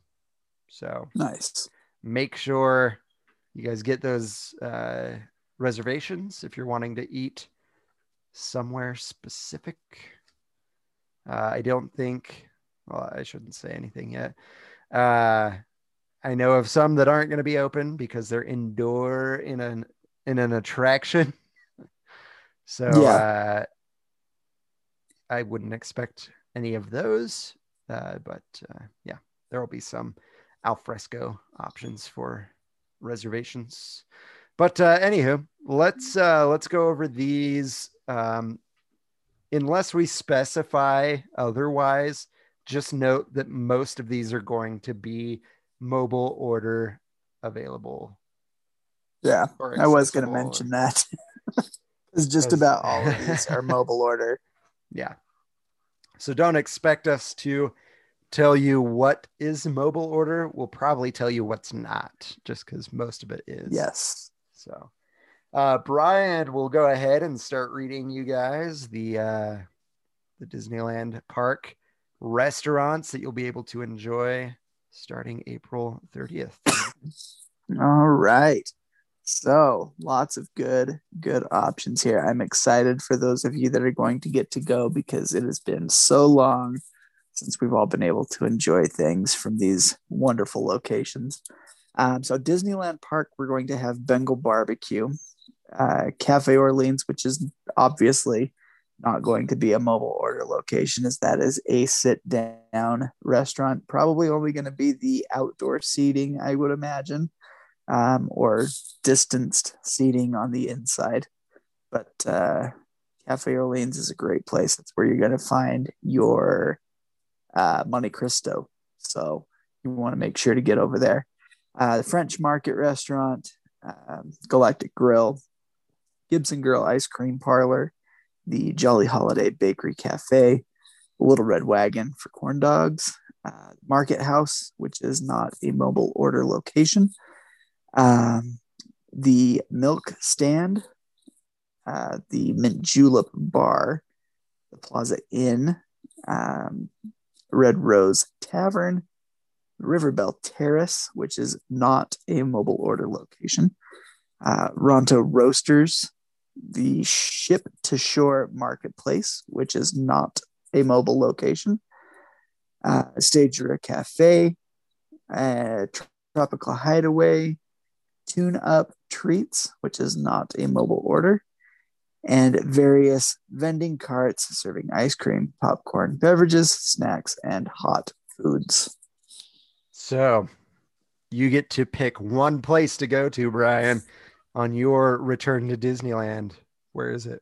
So Nice. make sure you guys get those uh, reservations if you're wanting to eat somewhere specific. Uh, I don't think, well, I shouldn't say anything yet. Uh, I know of some that aren't going to be open because they're indoor in an in an attraction. (laughs) so uh, I wouldn't expect any of those, uh, but uh, yeah, there will be some alfresco options for reservations. But uh, anywho, let's uh, let's go over these. Um, unless we specify otherwise, just note that most of these are going to be mobile order available. Yeah, I was going to mention or- that. (laughs) it's just about (laughs) all of these are mobile order. Yeah. So don't expect us to tell you what is mobile order. We'll probably tell you what's not, just because most of it is. Yes. So, uh, Brian will go ahead and start reading you guys the uh, the Disneyland Park restaurants that you'll be able to enjoy starting April 30th. All right. So lots of good, good options here. I'm excited for those of you that are going to get to go because it has been so long since we've all been able to enjoy things from these wonderful locations. Um, so Disneyland Park, we're going to have Bengal Barbecue, uh, Cafe Orleans, which is obviously not going to be a mobile order location, as that is a sit down restaurant. Probably only going to be the outdoor seating, I would imagine um, or distanced seating on the inside. But uh, Cafe Orleans is a great place. That's where you're going to find your uh, Monte Cristo. So you want to make sure to get over there. Uh, the French Market Restaurant, um, Galactic Grill, Gibson Girl Ice Cream Parlor, the Jolly Holiday Bakery Cafe, the Little Red Wagon for corn dogs, uh, Market House, which is not a mobile order location, um, the milk stand, uh, the mint julep bar, the Plaza Inn, um, Red Rose Tavern, River Belle Terrace, which is not a mobile order location, uh, Ronto Roasters, the Ship to Shore Marketplace, which is not a mobile location, uh, Cafe, uh, Tropical Hideaway, Tune Up Treats, which is not a mobile order, and various vending carts serving ice cream, popcorn, beverages, snacks, and hot foods. So you get to pick one place to go to, Brian, on your return to Disneyland. Where is it?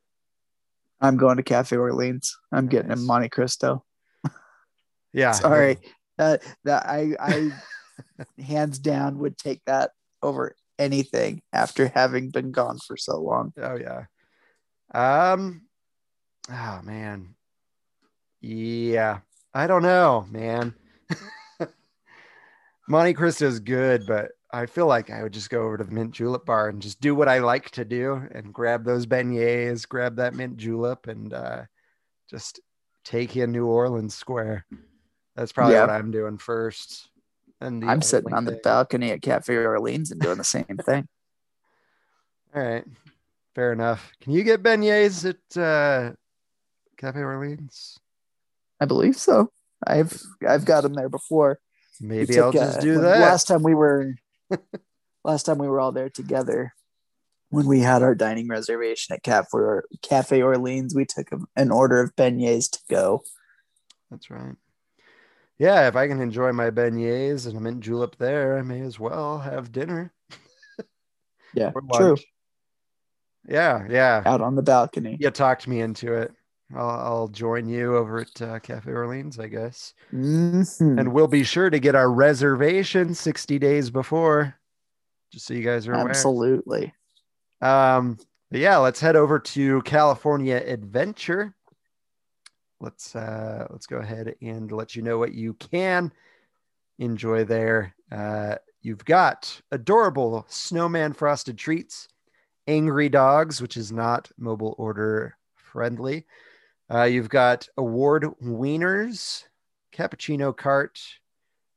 I'm going to Cafe Orleans. I'm getting a Monte Cristo. (laughs) Yeah. Sorry, that that I I (laughs) hands down would take that over anything after having been gone for so long. Oh yeah. Um oh man. Yeah. I don't know, man. (laughs) Monte Cristo is good, but I feel like I would just go over to the mint julep bar and just do what I like to do and grab those beignets, grab that mint julep, and uh, just take in New Orleans Square. That's probably Yeah. what I'm doing first. And the I'm sitting on the balcony at Cafe Orleans and doing the same thing. (laughs) (laughs) All right, fair enough. Can you get beignets at uh, Cafe Orleans? I believe so. I've I've got them there before. Maybe took, I'll just uh, do that. Last time we were, (laughs) last time we were all there together, when we had our dining reservation at Cafe or Cafe Orleans, we took an order of beignets to go. That's right. Yeah, if I can enjoy my beignets and a mint julep there, I may as well have dinner. Yeah, (laughs) true. Yeah, yeah. Out on the balcony. You talked me into it. I'll, I'll join you over at uh, Cafe Orleans, I guess. Mhm. And we'll be sure to get our reservation 60 days before, just so you guys are aware. Absolutely. Um, yeah, let's head over to California Adventure. Let's uh, let's go ahead and let you know what you can enjoy there. Uh, you've got adorable snowman frosted treats, angry dogs, which is not mobile order friendly. Uh, you've got award wieners, cappuccino cart,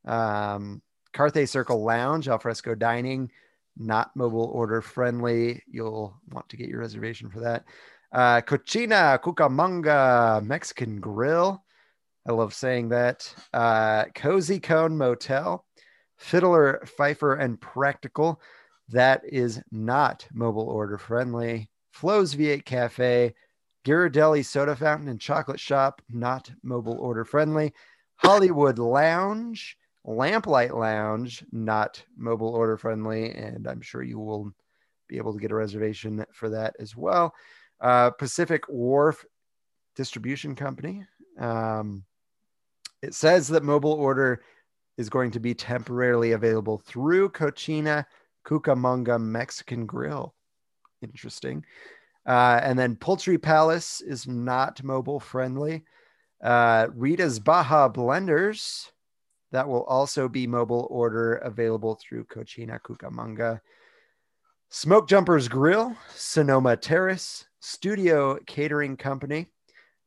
um, Carthay Circle Lounge, alfresco dining, not mobile order friendly. You'll want to get your reservation for that. Uh, Cocina Cucamonga Mexican Grill. I love saying that. Uh, Cozy Cone Motel, Fiddler Fifer and Practical. That is not mobile order friendly. Flo's V8 Cafe, Ghirardelli Soda Fountain and Chocolate Shop, not mobile order friendly. Hollywood Lounge, Lamplight Lounge, not mobile order friendly. And I'm sure you will be able to get a reservation for that as well. Uh, Pacific Wharf Distribution Company. Um, it says that mobile order is going to be temporarily available through Cocina Cucamonga Mexican Grill. Interesting. Uh, and then Poultry Palace is not mobile friendly. Uh, Rita's Baja Blenders, that will also be mobile order available through Cocina Cucamonga. Smoke Jumpers Grill, Sonoma Terrace, Studio Catering Company,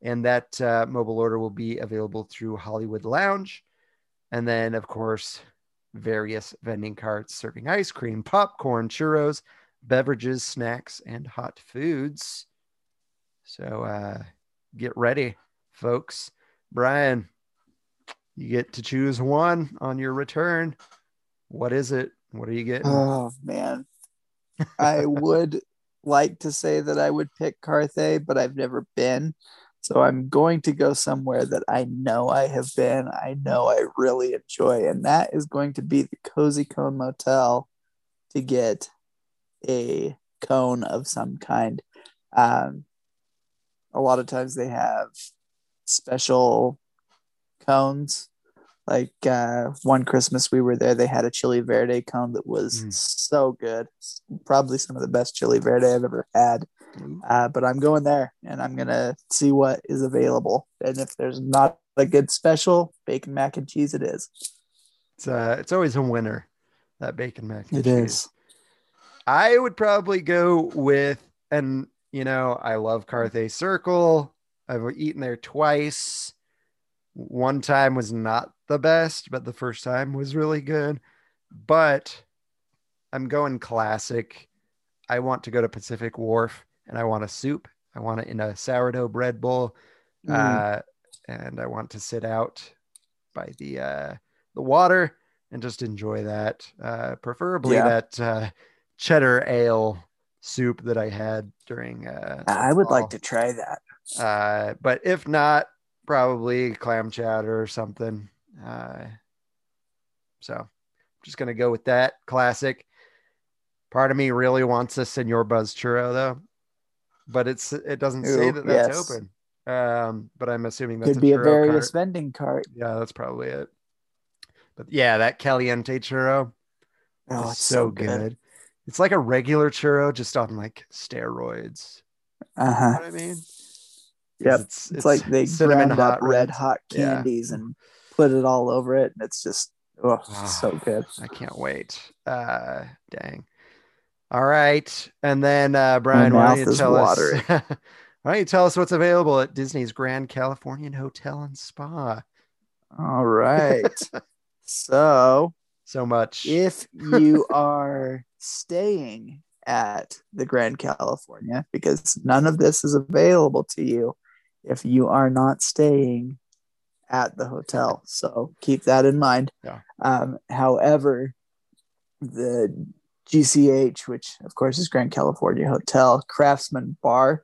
and that uh, mobile order will be available through Hollywood Lounge. And then, of course, various vending carts serving ice cream, popcorn, churros, beverages, snacks, and hot foods. So uh, get ready, folks. Brian, you get to choose one on your return. What is it? What are you getting? Oh man, I would (laughs) like to say that I would pick Carthay, but I've never been. So I'm going to go somewhere that I know I have been. I know I really enjoy, and that is going to be the Cozy Cone Motel to get a cone of some kind. Um, a lot of times they have special cones. Like uh, one Christmas we were there, they had a chili verde cone that was Mm. so good. Probably some of the best chili verde I've ever had. Uh, but I'm going there and I'm gonna see what is available. And if there's not a good special, bacon mac and cheese it is. It's uh, it's always a winner. That bacon mac. and It cheese. is. I would probably go with, and you know, I love Carthay Circle. I've eaten there twice. One time was not the best, but the first time was really good. But I'm going classic. I want to go to Pacific Wharf and I want a soup. I want it in a sourdough bread bowl. Mm. Uh, and I want to sit out by the uh, the water and just enjoy that. Uh, preferably Yeah. that uh, cheddar ale soup that I had during. Uh, I would fall. like to try that. Uh, but if not, probably clam chowder or something. Uh, so I'm just gonna go with that classic. Part of me really wants a Senor Buzz churro though, but it's it doesn't say that that's yes. open. Um, but I'm assuming that Could be a various cart. vending cart. Yeah, that's probably it. But yeah, that caliente churro Oh, it's so good. It's like a regular churro, just on like steroids. Uh You huh. know what I mean? 'Cause Yep. It's, It's, like they cinnamon ground up red hot Yeah. candies and put it all over it, and it's just Oh, Ah. so good. I can't wait. Uh, dang. All right, and then uh, Brian, why don't you tell watering. us? (laughs) why don't you tell us what's available at Disney's Grand Californian Hotel and Spa? All right. (laughs) so So much. if you (laughs) are staying at the Grand California, because none of this is available to you if you are not staying at the hotel. So keep that in mind. Yeah. Um, however, the GCH, which of course is Grand California Hotel Craftsman Bar,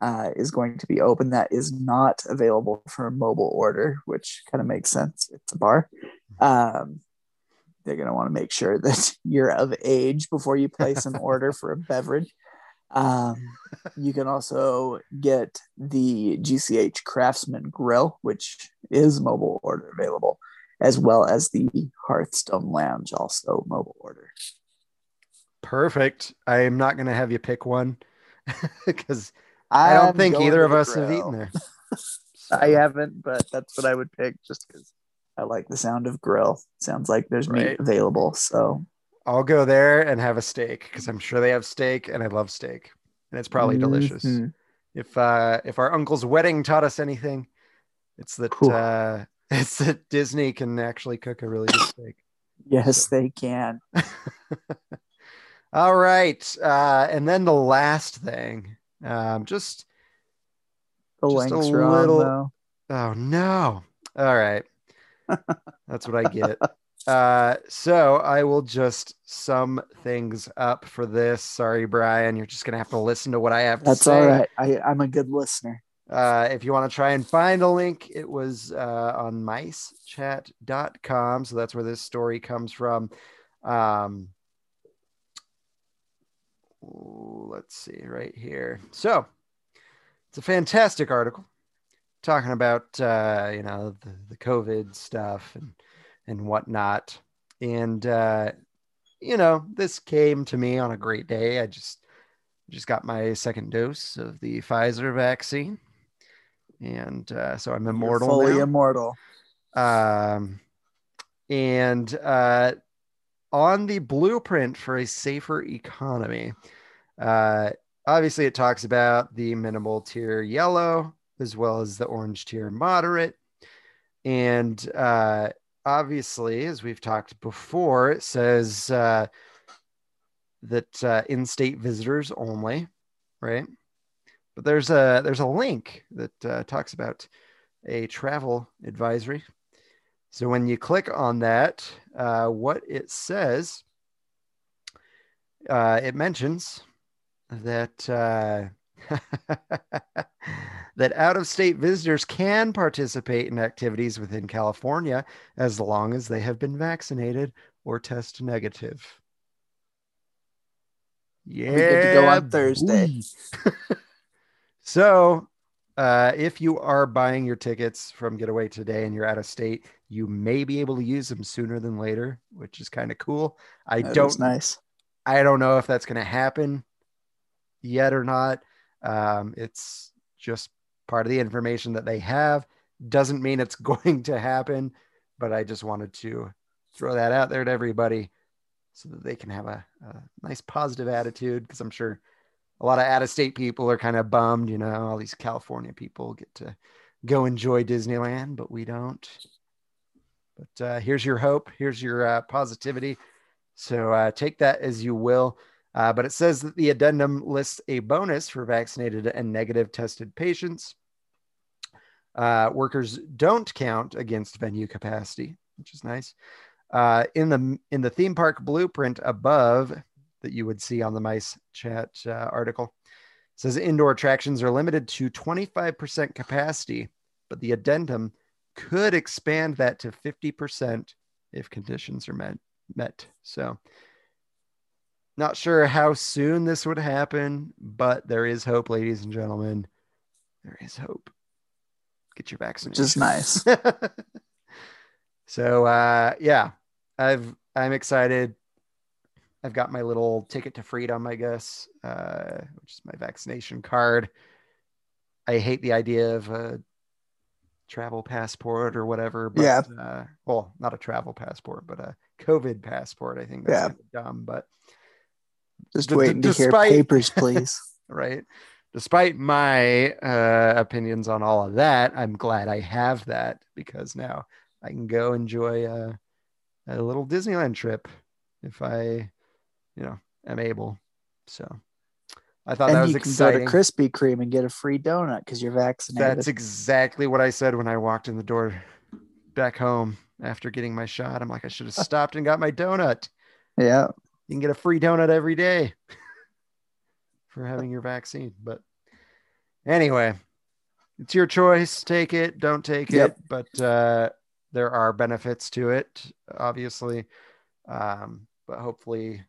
uh, is going to be open. That is not available for mobile order, which kind of makes sense. It's a bar. Um, they're going to want to make sure (laughs) that you're of age before you place an order for a (laughs) beverage. Um, you can also get the GCH Craftsman Grill, which is mobile order available, as well as the Hearthstone Lounge, also mobile order. Perfect. I am not going to have you pick one (laughs) because I don't think either of us have eaten there. I haven't, but that's what I would pick just because I like the sound of grill. Sounds like there's Right. meat available. So I'll go there and have a steak because I'm sure they have steak and I love steak and it's probably delicious. Mhm. If uh if our uncle's wedding taught us anything, it's that Whew. uh (laughs) it's that Disney can actually cook a really good steak. Yes, they can. (laughs) All right. Uh and then the last thing. Um just The Just a links little- on though. Oh no. All right. That's what I get. Uh, so I will just sum things up for this. Sorry, Brian. You're just gonna have to listen to what I have to That's say. That's all right. I, I'm a good listener. Uh, if you want to try and find a link, it was uh, on micechat.com. So that's where this story comes from. Um, let's see right here. So it's a fantastic article talking about, uh, you know, the, the COVID stuff and, and whatnot. And, uh, you know, this came to me on a great day. I just, just got my second dose of the Pfizer vaccine and uh, so I'm You're immortal fully now. immortal. um, and uh, on the blueprint for a safer economy, uh, obviously it talks about the minimal tier yellow as well as the orange tier moderate, and uh, obviously, as we've talked before, it says uh, that uh, in-state visitors only, right? But there's a there's a link that uh, talks about a travel advisory. So when you click on that, uh, what it says, uh, it mentions that (laughs) that out-of-state visitors can participate in activities within California as long as they have been vaccinated or test negative. Yeah, We get to go on Thursday. (laughs) so, uh, if you are buying your tickets from Get Away Today and you're out of state, you may be able to use them sooner than later, which is kind of cool. I That don't nice. I don't know if that's going to happen yet or not. Um, it's just part of the information that they have. Doesn't mean it's (laughs) going to happen, but I just wanted to throw that out there to everybody so that they can have a, a nice positive attitude. Because I'm sure a lot of out of state people are kind of bummed, you know, all these California people get to go enjoy Disneyland, but we don't. But uh, here's your hope. Here's your uh, positivity. So uh, take that as you will. Uh, but it says that the addendum lists a bonus for vaccinated and negative tested patients. Uh, workers don't count against venue capacity, which is nice. Uh, in the in the theme park blueprint above that you would see on the Mice Chat uh, article, says indoor attractions are limited to 25% capacity, but the addendum could expand that to 50% if conditions are met met. So not sure how soon this would happen, but there is hope, ladies and gentlemen. There is hope. Get your Which vaccination. is nice. (laughs) so uh yeah, I've I'm excited. I've got my little ticket to freedom, I guess, uh, which is my vaccination card. I hate the idea of a travel passport or whatever. But, Yeah. Uh, well, not a travel passport, but a COVID passport. I think that's Yeah. kind of dumb, but Just D- d- waiting to despite- hear papers, please. (laughs) right. Despite my uh, opinions on all of that, I'm glad I have that because now I can go enjoy a, a little Disneyland trip if I, you know, am able. So I thought that and was you can exciting. go to Krispy Kreme and get a free donut because you're vaccinated. That's exactly what I said when I walked in the door back home after getting my shot. I'm like, I should have (laughs) stopped and got my donut. yeah. You can get a free donut every day for having your vaccine. But anyway, it's your choice. Take it, don't take Yep. it. But uh, there are benefits to it, obviously. Um, but hopefully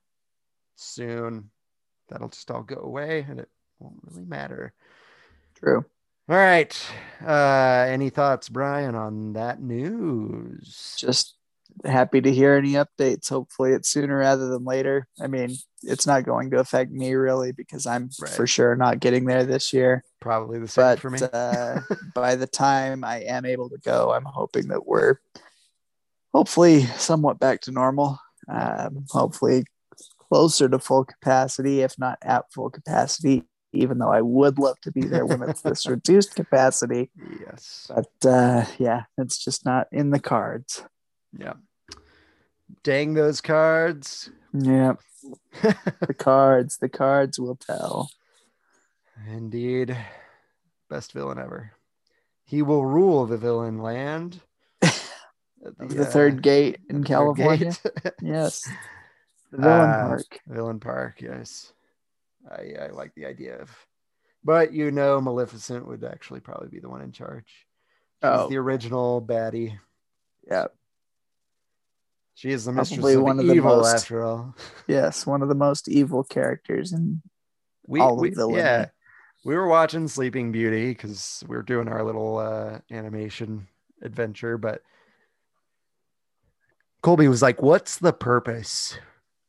soon that'll just all go away and it won't really matter. True. All right. Uh, any thoughts, Brian, on that news? Just happy to hear any updates. Hopefully it's sooner rather than later. I mean, it's not going to affect me really because I'm Right. for sure not getting there this year. Probably the same But for me. uh, (laughs) by the time I am able to go, I'm hoping that we're hopefully somewhat back to normal. Um, hopefully closer to full capacity, if not at full capacity. Even though I would love to be there when it's this (laughs) reduced capacity, yes. but uh, yeah, it's just not in the cards. Yeah. Dang those cards. Yeah, (laughs) the cards, the cards will tell. Indeed. Best villain ever. He will rule the villain land. (laughs) At The, uh, third gate in the California. gate. (laughs) Yes, the villain Uh, park. Villain Park, yes. I, I like the idea of, but you know, Maleficent would actually probably be the one in charge. She's Oh. the original baddie. Yeah, She is the mistress Probably of, one of the evil, most- after all. yes, one of the most evil characters in We, all of we villainy. yeah, we were watching Sleeping Beauty because we were doing our little uh, animation adventure, but Colby was like, "What's the purpose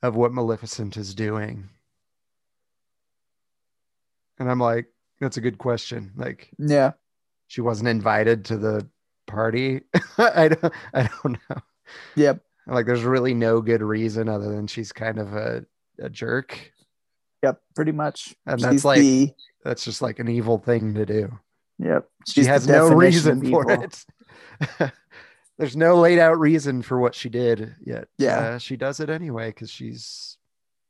of what Maleficent is doing?" And I'm like, "That's a good question." Like, Yeah, she wasn't invited to the party. (laughs) I don't, I don't know. yep, Like, there's really no good reason other than she's kind of a, a jerk. yep, pretty much. And She's that's like the, that's just like an evil thing to do. yep. She she's has no reason for it. (laughs) There's no laid out reason for what she did yet. Yeah. Uh, she does it anyway because she's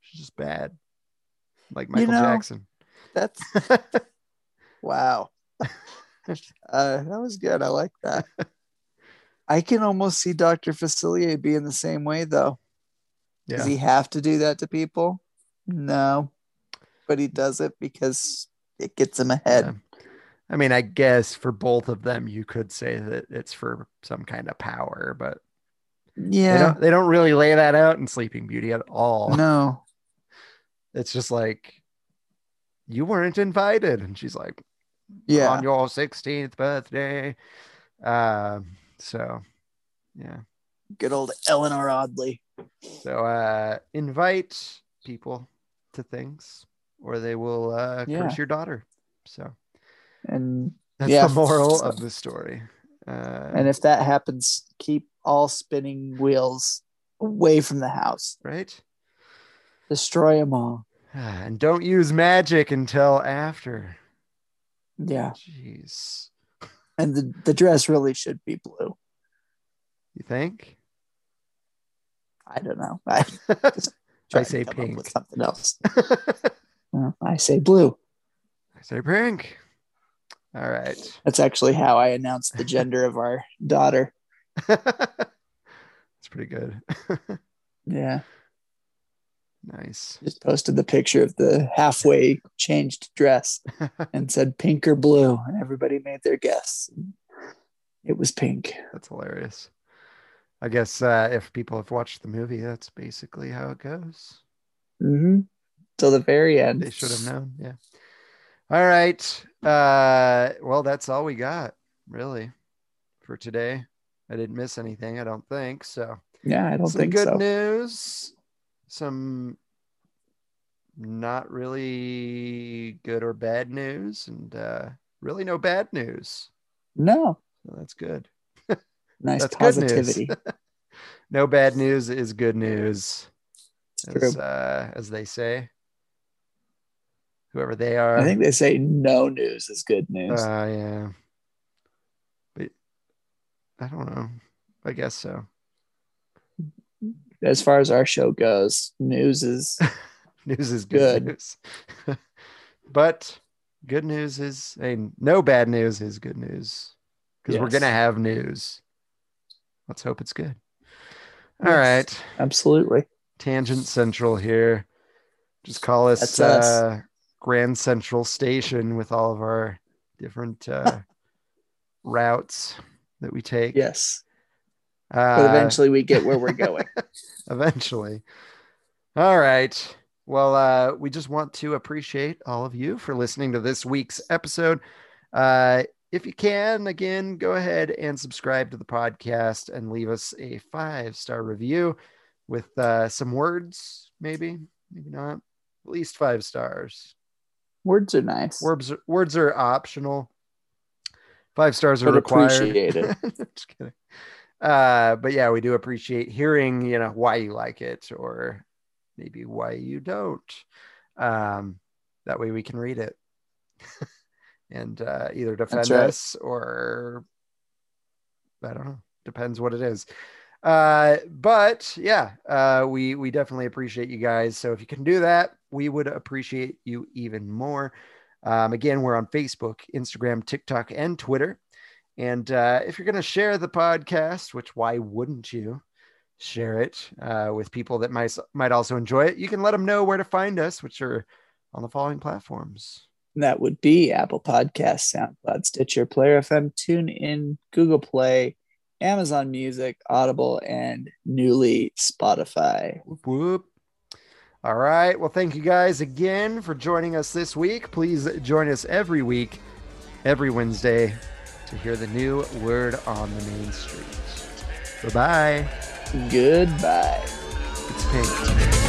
she's just bad, like You Michael know- Jackson. That's (laughs) wow. (laughs) Uh, that was good. I like that. I can almost see Dr. Facilier being the same way though. Yeah, Does he have to do that to people? No. But he does it because it gets him ahead. Yeah. I mean, I guess for both of them, you could say that it's for some kind of power, but they Yeah. don't they don't really lay that out in Sleeping Beauty at all. No. (laughs) It's just like you weren't invited, and she's like, Yeah. on your 16th birthday. Um, so yeah. Good old Eleanor Audley. So uh invite people to things or they will uh Yeah. curse your daughter. So And that's Yeah. the moral of the story. Uh and if that happens, keep all spinning wheels away from the house. right. Destroy them all. (sighs) And don't use magic until after. Yeah. Jeez. And the, the dress really should be blue. You think? I don't know. I, (laughs) I say to come up pink. with something else. (laughs) No, I say blue. I say pink. All right. That's actually how I announced the gender of our daughter. (laughs) It's pretty good. Yeah. Nice. Just posted the picture of the halfway changed dress (laughs) and said pink or blue. And everybody made their guess. It was pink. That's hilarious. I guess uh, if people have watched the movie, that's basically how it goes. Mm-hmm. Till the very end. They should have known. Yeah. All right. Uh, well, that's all we got, really, for today. I didn't miss anything, I don't think. So, Yeah, I don't some think good so. news, some not really good or bad news, and uh, really no bad news. No. So that's good. (laughs) Nice That's positivity. (laughs) No bad news is good news, It's as, true. uh, as they say. Whoever they are. I think they say no news is good news. Uh, yeah. But I don't know. I guess so. As far as our show goes, news is (laughs) News is good, Good. news. (laughs) but good news is, I mean, no bad news is good news because we're going to have news. Let's hope it's good. All Yes. right. absolutely. Tangent Central here. Just call us, That's us. uh, Grand Central Station with all of our different uh, (laughs) routes that we take. Yes. Uh, But eventually we get where we're going. (laughs) eventually. All right. Well, uh, we just want to appreciate all of you for listening to this week's episode. Uh, if you can, again, go ahead and subscribe to the podcast and leave us a five star review with uh, some words, maybe, maybe not, at least five stars. Words are nice. Words, words are optional. Five stars are But required. appreciated. (laughs) Just kidding. Uh, but yeah, we do appreciate hearing, you know, why you like it or maybe why you don't. Um, that way we can read it (laughs) and uh, either defend right. us or I don't know. Depends what it is. Uh, but yeah, uh, we we definitely appreciate you guys. So if you can do that, we would appreciate you even more. Um, again, we're on Facebook, Instagram, TikTok, and Twitter. And uh, if you're going to share the podcast, which why wouldn't you share it uh, with people that might might also enjoy it? You can let them know where to find us, which are on the following platforms. That would be Apple Podcasts, SoundCloud, Stitcher, Player FM, TuneIn, Google Play, Amazon Music, Audible, and newly Spotify. Whoop, whoop. All right. Well, thank you guys again for joining us this week. Please join us every week, every Wednesday, to hear the new word on the main street. Bye bye. Goodbye. It's pink.